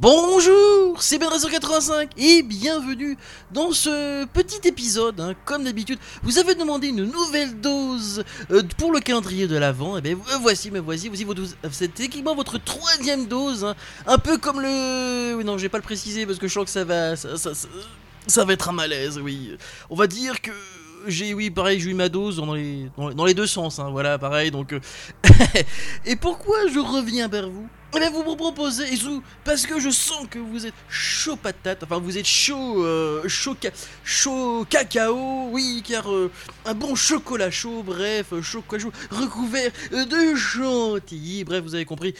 bonjour, c'est Benrazer85 et bienvenue dans ce petit épisode. hein. Comme d'habitude, vous avez demandé une nouvelle dose euh, pour le calendrier de l'Avent. Et bien voici, me voici, voici votre, c'est votre troisième dose. hein. Un peu comme le. Oui, non, je vais pas le préciser parce que je sens que ça va. Ça, ça- va être un malaise, oui. On va dire que. J'ai, oui, pareil, j'ai eu ma dose dans les, dans les deux sens, hein, voilà, pareil, donc... euh, et pourquoi je reviens vers vous? Eh bien, vous me proposez, sous- parce que je sens que vous êtes chaud patate, enfin, vous êtes chaud, euh, chaud, ca- chaud cacao, oui, car euh, un bon chocolat chaud, bref, euh, chocolat chaud recouvert euh, de chantilly, bref, vous avez compris,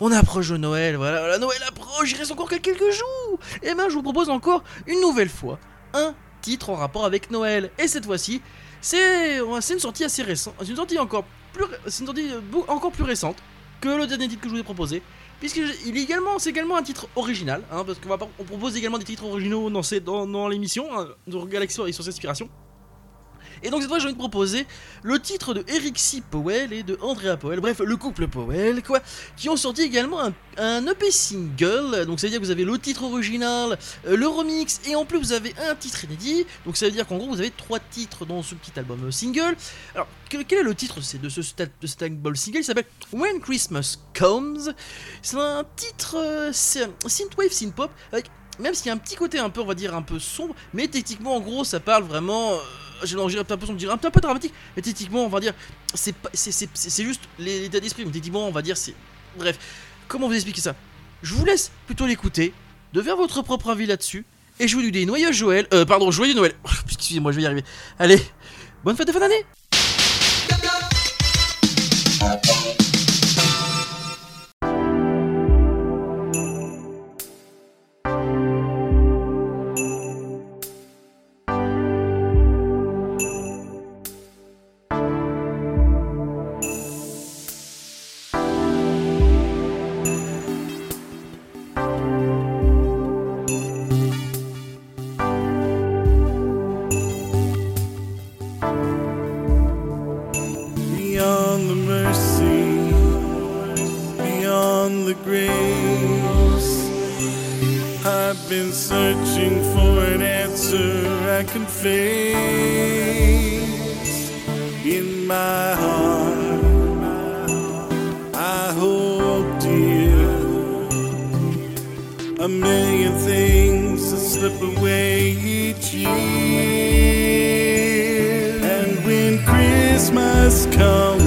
on approche de Noël, voilà, la Noël approche, il reste encore que quelques jours. Et ben, je vous propose encore une nouvelle fois un titre en rapport avec Noël, et cette fois-ci, c'est une sortie assez récente, c'est une sortie encore plus, c'est une sortie euh, encore plus récente que le dernier titre que je vous ai proposé, puisque je- il est également, c'est également un titre original, hein, parce qu'on propose également des titres originaux dans, dans, l'émission hein, de Galaxy et sur ses inspirations. Et donc cette fois, j'ai envie de proposer le titre de Eric C. Powell et de Andrea Powell, bref, le couple Powell, quoi, qui ont sorti également un, un EP single. Donc ça veut dire que vous avez le titre original, euh, le remix, et en plus vous avez un titre inédit. Donc ça veut dire qu'en gros, vous avez trois titres dans ce petit album euh, single. Alors, que- quel est le titre de ce de album single? Il s'appelle When Christmas Comes. C'est un titre euh, synthwave synthpop avec même s'il y a un petit côté un peu on va dire un peu sombre, mais techniquement en gros ça parle vraiment. J'ai l'impression je dirais un peu, un peu dramatique, mais techniquement on va dire c'est juste l'état d'esprit, mais techniquement on va dire c'est bref. Comment vous expliquer ça? Je vous laisse plutôt l'écouter, de votre propre avis là-dessus, et je vous dis noyeux Joël, euh pardon joyeux Noël. Excusez-moi, je vais y arriver. Allez, bonne fête de fin d'année. The grace. I've been searching for an answer I can face in my heart. I hold dear a million things that slip away each year. And when Christmas comes,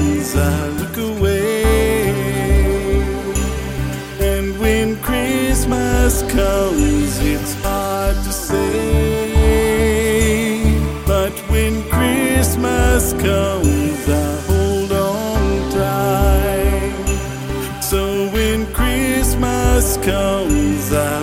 Christmas comes, I hold on tight. So when Christmas comes, I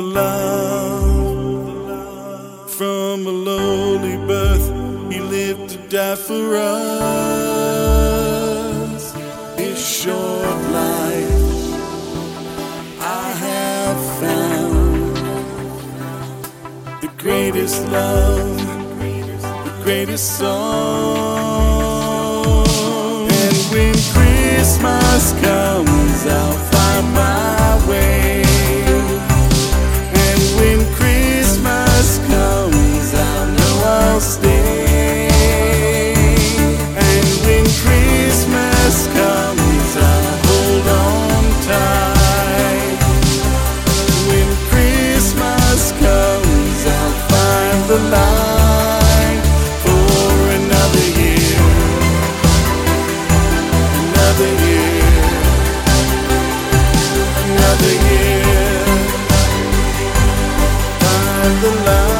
the love. From a lowly birth, he lived to die for us. His short life, I have found the greatest love, the greatest song. And when Christmas comes, I'll find my the light.